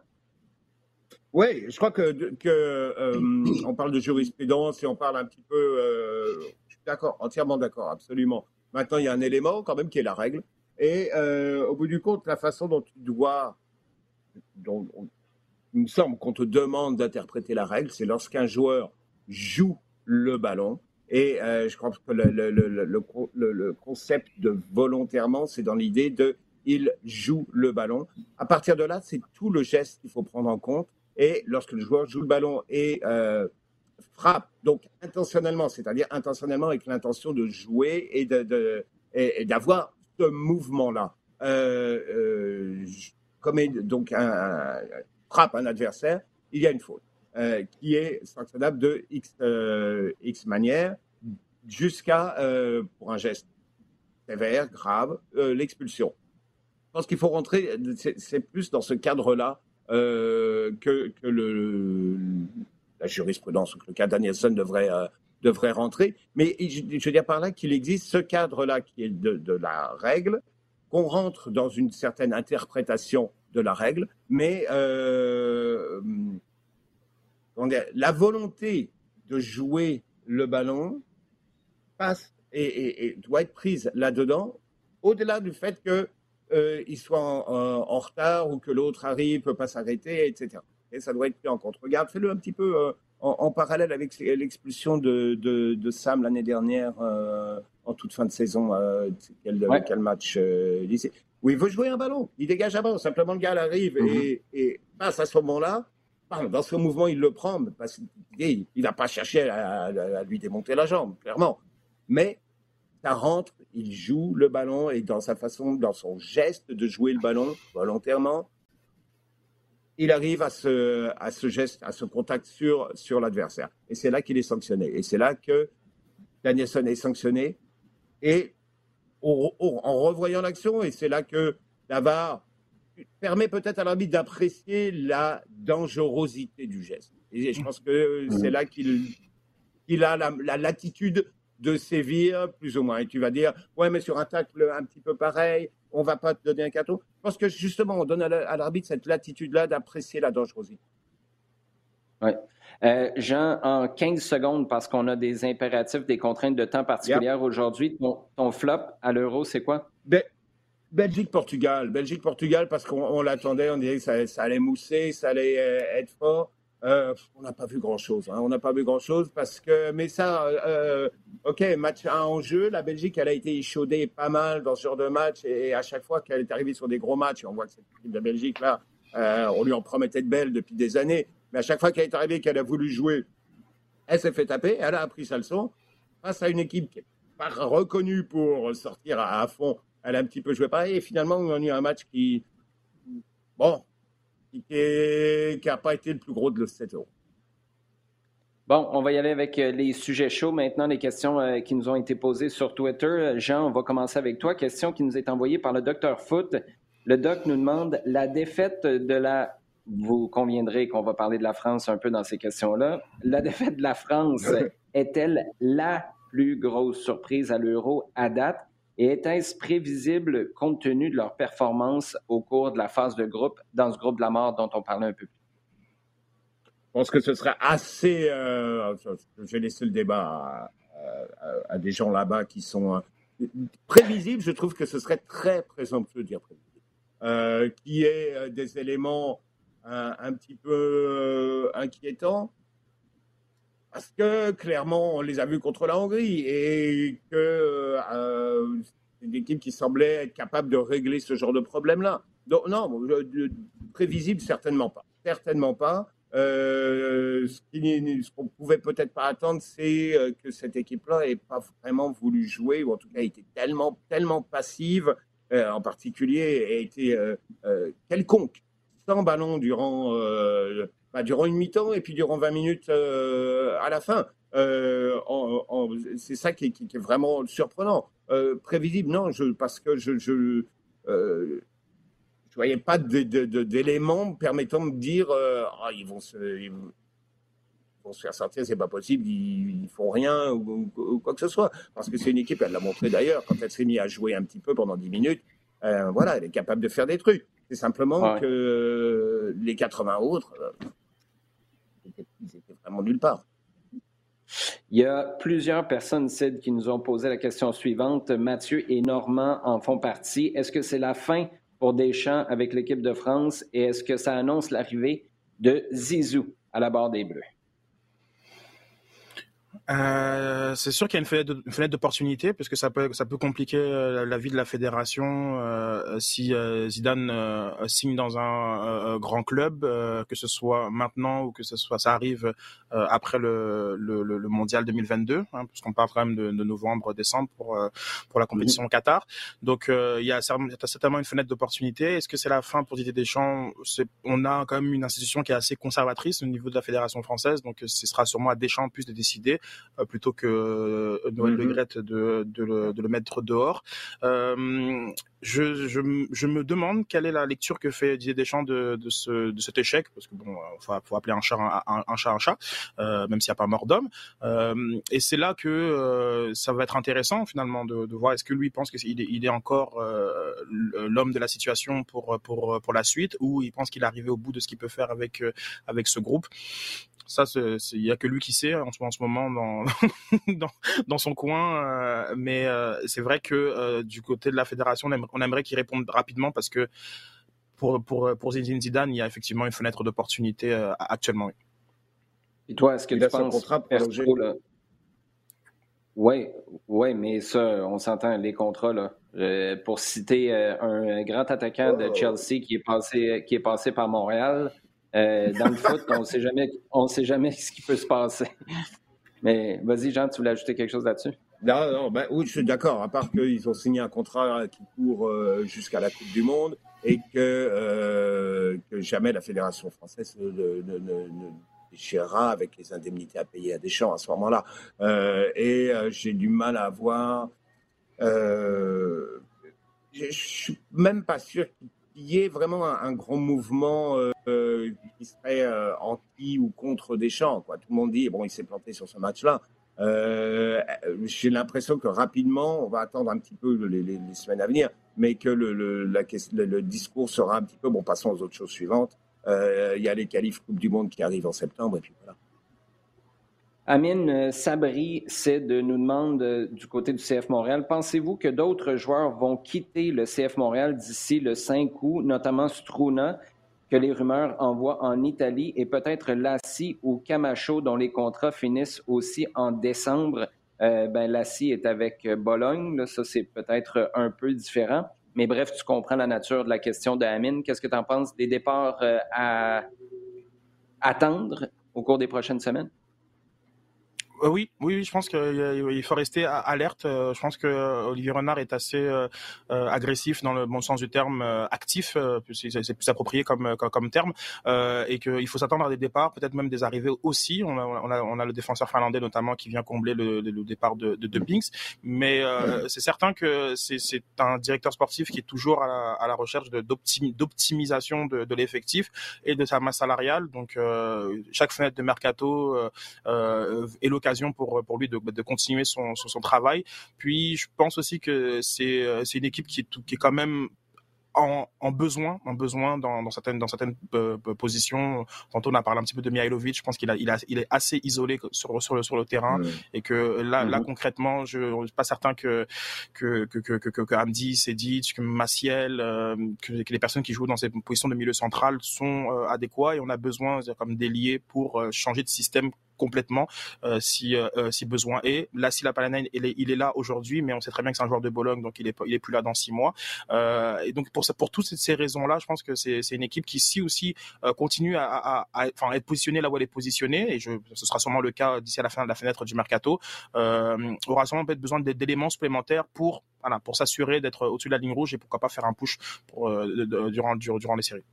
Oui, je crois que, que euh, on parle de jurisprudence et on parle un petit peu. Euh, d'accord, entièrement d'accord, absolument. Maintenant, il y a un élément quand même qui est la règle. Et euh, au bout du compte, la façon dont tu dois, il me semble qu'on te demande d'interpréter la règle, c'est lorsqu'un joueur joue le ballon. Et je crois que le, concept de volontairement, c'est dans l'idée de il joue le ballon. À partir de là, c'est tout le geste qu'il faut prendre en compte. Et lorsque le joueur joue le ballon et euh, frappe, donc intentionnellement, c'est-à-dire intentionnellement avec l'intention de jouer et, de, d'avoir ce mouvement-là, euh, euh, comme donc frappe un adversaire, il y a une faute qui est sanctionnable de X, X manière jusqu'à, pour un geste sévère, grave, l'expulsion. Je pense qu'il faut rentrer, c'est plus dans ce cadre-là euh, que, le, la jurisprudence le cas Danielson devrait, euh, devrait rentrer. Mais je, veux dire par là qu'il existe ce cadre-là qui est de, la règle, qu'on rentre dans une certaine interprétation de la règle, mais euh, la volonté de jouer le ballon passe et doit être prise là-dedans, au-delà du fait que euh, soit en, retard ou que l'autre arrive, peut pas s'arrêter, etc. Et ça doit être pris en compte. Regarde, fais-le un petit peu euh, en, parallèle avec l'expulsion de, de, Sam l'année dernière euh, en toute fin de saison. Quel, quel, match où il veut jouer un ballon, il dégage un ballon. Simplement, le gars arrive mhm. et, et passe à ce moment-là. Dans ce mouvement, il le prend parce qu'il n'a pas cherché à, à, lui démonter la jambe, clairement. Mais ça rentre, il joue le ballon et dans sa façon, dans son geste de jouer le ballon volontairement, il arrive à ce, geste, à ce contact sur, l'adversaire. Et c'est là qu'il est sanctionné. Et c'est là que Danielson est sanctionné. Et en revoyant l'action, et c'est là que la VAR permet peut-être à l'arbitre d'apprécier la dangerosité du geste. Et je pense que c'est là qu'il il a la, la latitude de sévir, plus ou moins. Et tu vas dire, ouais, mais sur un tacle un petit peu pareil, on va pas te donner un carton. Parce que justement, on donne à l'arbitre cette latitude-là d'apprécier la dangerosité. Oui. Euh, Jean, en 15 secondes, parce qu'on a des impératifs, des contraintes de temps particulières aujourd'hui, ton, flop à l'euro, c'est quoi? Ben, Belgique-Portugal. Belgique-Portugal, parce qu'on l'attendait, on dirait que ça, ça, allait mousser, ça allait euh, être fort. Euh, on n'a pas vu grand-chose. Hein. On n'a pas vu grand-chose parce que, mais ça, euh, ok, match 1 en jeu. La Belgique, elle a été échaudée pas mal dans ce genre de match et à chaque fois qu'elle est arrivée sur des gros matchs, on voit que cette équipe de Belgique là, euh, on lui en promettait de belles depuis des années, mais à chaque fois qu'elle est arrivée, qu'elle a voulu jouer, elle s'est fait taper. Elle a appris sa leçon face à une équipe qui n'est pas reconnue pour sortir à, fond. Elle a un petit peu joué pareil et finalement, on a eu un match qui, bon, qui n'a pas été le plus gros de 7 euros. Bon, on va y aller avec euh, les sujets chauds maintenant, les questions euh, qui nous ont été posées sur Twitter. Jean, on va commencer avec toi. Question qui nous est envoyée par le docteur Foot. Le doc nous demande la défaite de la. Vous conviendrez qu'on va parler de la France un peu dans ces questions-là. La défaite de la France est-elle la plus grosse surprise à l'euro à date? Et était-ce prévisible compte tenu de leur performance au cours de la phase de groupe, dans ce groupe de la mort dont on parlait un peu plus? Je pense que ce serait assez. Euh, je vais laisser le débat à, des gens là-bas qui sont euh, prévisibles. Je trouve que ce serait très présomptueux de dire prévisible. Euh, qui est des éléments un, petit peu inquiétants parce que clairement, on les a vus contre la Hongrie et que euh, c'est une équipe qui semblait être capable de régler ce genre de problème-là. Donc, non, prévisible, certainement pas. Certainement pas. Euh, ce qu'on pouvait peut-être pas attendre, c'est euh, que cette équipe-là n'ait pas vraiment voulu jouer, ou en tout cas été tellement, tellement passive, en particulier, a été quelconque, sans ballon durant bah, durant une mi-temps et puis durant 20 minutes euh, à la fin. c'est ça qui est, vraiment surprenant. prévisible, non, je, parce que je, je je voyais pas d'éléments permettant de dire ah, ils vont se vont se faire sortir, c'est pas possible, ils, font rien ou, quoi que ce soit. Parce que c'est une équipe, elle l'a montré d'ailleurs, quand elle s'est mise à jouer un petit peu pendant 10 minutes, euh, voilà, elle est capable de faire des trucs. C'est simplement que les 80 autres, euh, ils, Il y a plusieurs personnes, Sid, qui nous ont posé la question suivante. Mathieu et Normand en font partie. Est-ce que c'est la fin pour Deschamps avec l'équipe de France et est-ce que ça annonce l'arrivée de Zizou à la barre des Bleus? Euh, c'est sûr qu'il y a une fenêtre, d'opportunité parce que ça peut ça peut compliquer euh, la vie de la fédération euh, si Zidane signe dans un grand club, que ce soit maintenant ou que ce soit ça arrive après le, le, le, mondial 2022, hein, puisqu'on parle quand même de, de novembre décembre pour pour la compétition au Qatar. Donc il y a certainement une fenêtre d'opportunité. Est-ce que c'est la fin pour Didier Deschamps? On a quand même une institution qui est assez conservatrice au niveau de la fédération française, donc ce sera sûrement à Deschamps plus de décider. Euh, plutôt que euh, Noël Le mm-hmm. de, de, le, de, le, mettre dehors. Euh, je, je, je, me demande quelle est la lecture que fait Didier Deschamps de, de, ce, de cet échec, parce que bon, faut, faut appeler un chat un, un, chat un chat, euh, même s'il n'y a pas mort d'homme. Euh, et c'est là que euh, ça va être intéressant finalement de, de voir est-ce que lui pense qu'il est, il est encore l'homme de la situation pour pour pour la suite, ou il pense qu'il est arrivé au bout de ce qu'il peut faire avec avec ce groupe. Ça, il y a que lui qui sait en ce, en ce moment dans, dans, dans son coin. Euh, mais euh, c'est vrai que euh, du côté de la fédération, on aimerait, qu'il réponde rapidement parce que pour, pour, pour Zidane, il y a effectivement une fenêtre d'opportunité actuellement. Et toi, est-ce que tu penses contrat Oui, ouais, mais ça, on s'entend, les contrats, là. pour citer un grand attaquant de oh. Chelsea qui est passé, qui est passé par Montréal, euh, dans le foot, on sait jamais, on sait jamais ce qui peut se passer. Mais vas-y, Jean, tu voulais ajouter quelque chose là-dessus? Non, non, ben, oui, je suis d'accord. À part qu'ils ont signé un contrat qui court euh, jusqu'à la Coupe du Monde et que, euh, jamais la Fédération française ne, ne, ne, déchirera avec les indemnités à payer à Deschamps à ce moment-là. et j'ai du mal à voir. je suis même pas sûr qu'il y ait vraiment un, grand mouvement euh, qui serait euh, anti ou contre Deschamps. Quoi. Tout le monde dit bon, il s'est planté sur ce match-là. Euh, j'ai l'impression que rapidement, on va attendre un petit peu les, semaines à venir, mais que le, le, discours sera un petit peu bon. Passons aux autres choses suivantes. Il y a les qualifs Coupe du Monde qui arrivent en septembre, et puis voilà. Amine Sabri, c'est de nous demande du côté du CF Montréal, pensez-vous que d'autres joueurs vont quitter le CF Montréal d'ici le 5 août, notamment Struna, que les rumeurs envoient en Italie et peut-être Lassi ou Camacho dont les contrats finissent aussi en décembre? Euh, ben, Lassi est avec Bologne, ça c'est peut-être un peu différent. Mais bref, tu comprends la nature de la question de Amine. Qu'est-ce que tu en penses des départs euh, à attendre au cours des prochaines semaines? Euh, oui, oui, je pense qu'il faut rester alerte. Euh, je pense que euh, Olivier Renard est assez agressif dans le bon sens du terme, actif, c'est plus approprié comme comme, terme, et qu'il faut s'attendre à des départs, peut-être même des arrivées aussi. On a, on a, on a le défenseur finlandais notamment qui vient combler le, le départ de, de, de Binks, mais c'est certain que c'est un directeur sportif qui est toujours à la, à la recherche d'optimisation de, de l'effectif et de sa masse salariale. Donc chaque fenêtre de mercato est l'occasion pour, pour lui de, de continuer son, son, son, travail. Puis je pense aussi que c'est une équipe qui est, qui est quand même en, en, besoin, en besoin dans, dans certaines, dans certaines euh, positions. Tantôt, on a parlé un petit peu de Mihailovic. Je pense qu'il a, il a, il est assez isolé sur, sur, le, sur le terrain et que là, là, mm-hmm. concrètement, je ne suis pas certain que, que, que, que, que, que Hamdi, Sedic, que Maciel, euh, que, les personnes qui jouent dans ces positions de milieu central sont euh, adéquats et on a besoin, comme d'ailier pour changer de système complètement euh, si euh, euh, si besoin est. Là, si la Palana il est, il est là aujourd'hui, mais on sait très bien que c'est un joueur de Bologne, donc il est il est plus là dans six mois. et donc pour ça, pour toutes ces raisons-là, je pense que c'est c'est une équipe qui si aussi continue à, à, être positionnée là où elle est positionnée, et ce sera sûrement le cas d'ici à la fin de la fenêtre du mercato, aura sûrement peut-être besoin d'éléments supplémentaires pour voilà, pour s'assurer d'être au-dessus de la ligne rouge et pourquoi pas faire un push durant, durant les séries.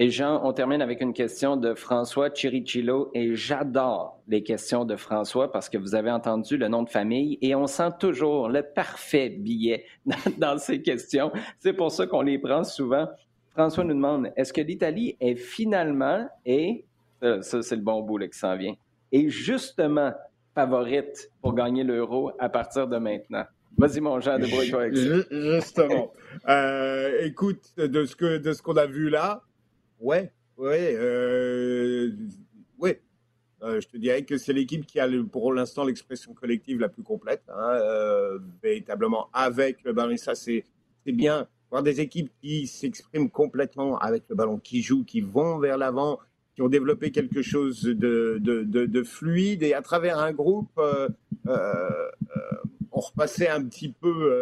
Et Jean, on termine avec une question de François Chirichilo. Et j'adore les questions de François parce que vous avez entendu le nom de famille et on sent toujours le parfait billet dans, ces questions. C'est pour ça qu'on les prend souvent. François nous demande, est-ce que l'Italie est finalement, et ça, c'est le bon bout là, qui s'en vient, est justement favorite pour gagner l'euro à partir de maintenant? Vas-y, mon Jean, débrouille-toi avec ça. Justement. Euh, écoute, de ce qu'on a vu là, Ouais, ouais, euh, ouais. Euh, je te dirais que c'est l'équipe qui a pour l'instant l'expression collective la plus complète, hein, euh, véritablement avec le ballon. Et ça, c'est bien. Voir des équipes qui s'expriment complètement avec le ballon, qui jouent, qui vont vers l'avant, qui ont développé quelque chose de, de, de, fluide. Et à travers un groupe, on repassait un petit peu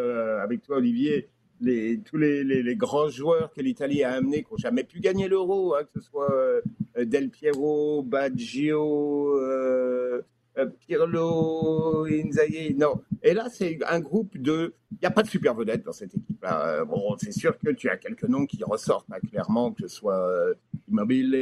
avec toi, Olivier, tous les, grands joueurs que l'Italie a amenés, qui n'ont jamais pu gagner l'euro, hein, que ce soit euh, Del Piero, Baggio, euh, euh, Pirlo, Inzaghi, non. Et là, c'est un groupe de... Il n'y a pas de super vedette dans cette équipe-là. Bon, c'est sûr que tu as quelques noms qui ressortent, hein, clairement, que ce soit Immobile,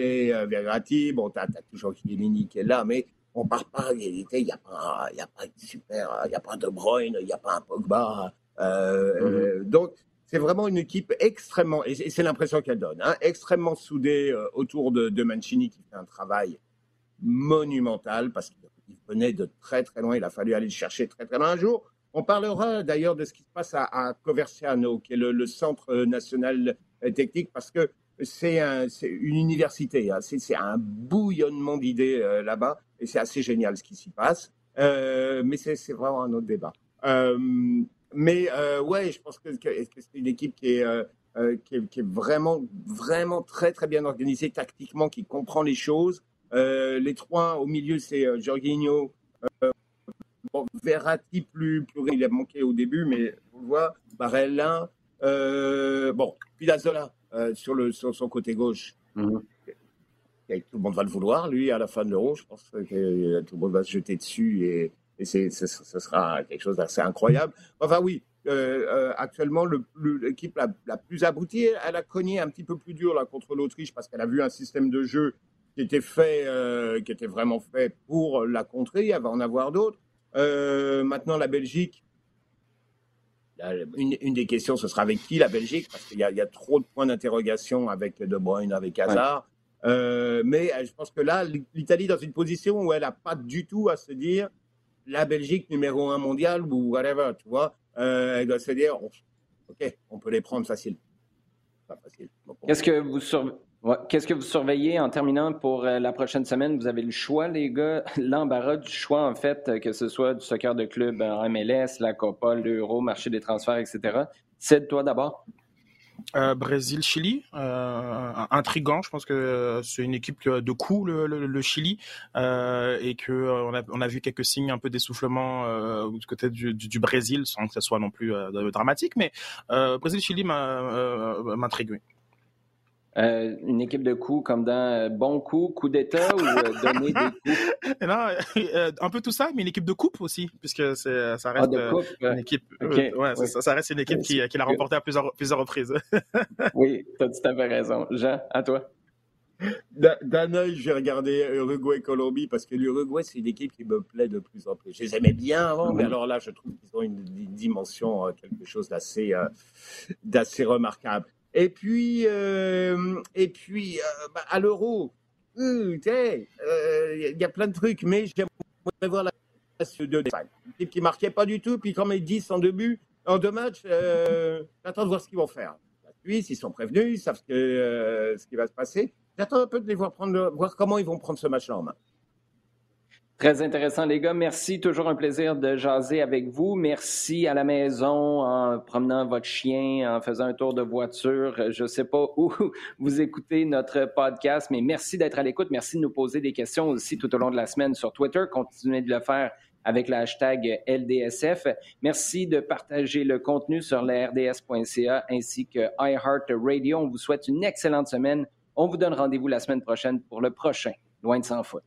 Verratti, bon, tu as, toujours Chiellini qui est là, mais on part pas, en réalité, il n'y a pas, il a pas de super, il n'y a pas de Bruyne, il n'y a pas un Pogba, euh, mhm. Donc, c'est vraiment une équipe extrêmement, et c'est l'impression qu'elle donne, hein, extrêmement soudée euh, autour de, de, Mancini qui fait un travail monumental parce qu'il venait de très très loin. Il a fallu aller le chercher très très loin un jour. On parlera d'ailleurs de ce qui se passe à, Coverciano, qui est le, centre national technique, parce que c'est un, une université, hein. c'est un bouillonnement d'idées euh, là-bas, et c'est assez génial ce qui s'y passe. Euh, mais c'est vraiment un autre débat. Mais euh, ouais, je pense que, c'est une équipe qui est, euh, euh, qui est, qui, est, vraiment, vraiment très, très bien organisée tactiquement, qui comprend les choses. Euh, les trois au milieu, c'est Jorginho. Bon, Verratti, plus, plus, il a manqué au début, mais on le voit. Barella. bon, puis Lazola sur, le, sur son côté gauche. Mhm. Tout le monde va le vouloir, lui, à la fin de l'Euro. Je pense que tout le monde va se jeter dessus et, et c'est, ce, sera quelque chose d'assez incroyable. Enfin oui, euh, euh, actuellement, l'équipe la, la, plus aboutie, elle a cogné un petit peu plus dur là, contre l'Autriche parce qu'elle a vu un système de jeu qui était fait, euh, qui était vraiment fait pour la contrer. Il va en avoir d'autres. maintenant, la Belgique, une, une, des questions, ce sera avec qui la Belgique Parce qu'il y, y, a trop de points d'interrogation avec De Bruyne, avec Hazard. mais je pense que là, l'Italie dans une position où elle n'a pas du tout à se dire la Belgique numéro un mondial ou whatever, tu vois, euh, elle doit se dire, ok, on peut les prendre facile. Pas facile. Qu'est-ce que vous Qu'est-ce que vous surveillez en terminant pour euh, la prochaine semaine? Vous avez le choix, les gars, l'embarras du choix, en fait, que ce soit du soccer de club en MLS, la Copa, l'Euro, marché des transferts, etc. C'est toi d'abord. Euh, Brésil, Chili, euh, intrigant. Je pense que c'est une équipe de coup le, Chili euh, et que on a, vu quelques signes un peu d'essoufflement du côté du, Brésil, sans que ce soit non plus dramatique. Mais Brésil, Chili m'intrigue. Euh, une équipe de coups comme dans euh, Bon Coup, Coup d'État ou euh, Donner des coups? Non, un peu tout ça, mais une équipe de coupe aussi, puisque ça ah, reste une équipe. ouais, Ça, reste une équipe qui, qui l'a remporté à plusieurs, plusieurs reprises. oui, tu as tout à fait raison. Jean, à toi. D'un œil, j'ai regardé Uruguay-Colombie parce que l'Uruguay, c'est une équipe qui me plaît de plus en plus. Je les aimais bien avant, mais alors là, je trouve qu'ils ont une, dimension, quelque chose d'assez d'assez remarquable. Et puis, euh, et puis euh, bah, à l'euro, il euh, y a plein de trucs, mais j'aimerais voir la de Une équipe qui marquait pas du tout, puis quand met 10 en deux buts, en deux matchs, j'attends de voir ce qu'ils vont faire. La ils sont prévenus, ils savent ce, que, ce qui va se passer. J'attends un peu de les voir prendre, voir comment ils vont prendre ce match-là en main. Très intéressant, les gars. Merci. Toujours un plaisir de jaser avec vous. Merci à la maison en promenant votre chien, en faisant un tour de voiture. Je ne sais pas où vous écoutez notre podcast, mais merci d'être à l'écoute. Merci de nous poser des questions aussi tout au long de la semaine sur Twitter. Continuez de le faire avec le hashtag LDSF. Merci de partager le contenu sur la RDS.ca ainsi que iHeartRadio. On vous souhaite une excellente semaine. On vous donne rendez-vous la semaine prochaine pour le prochain Loin de sans foot.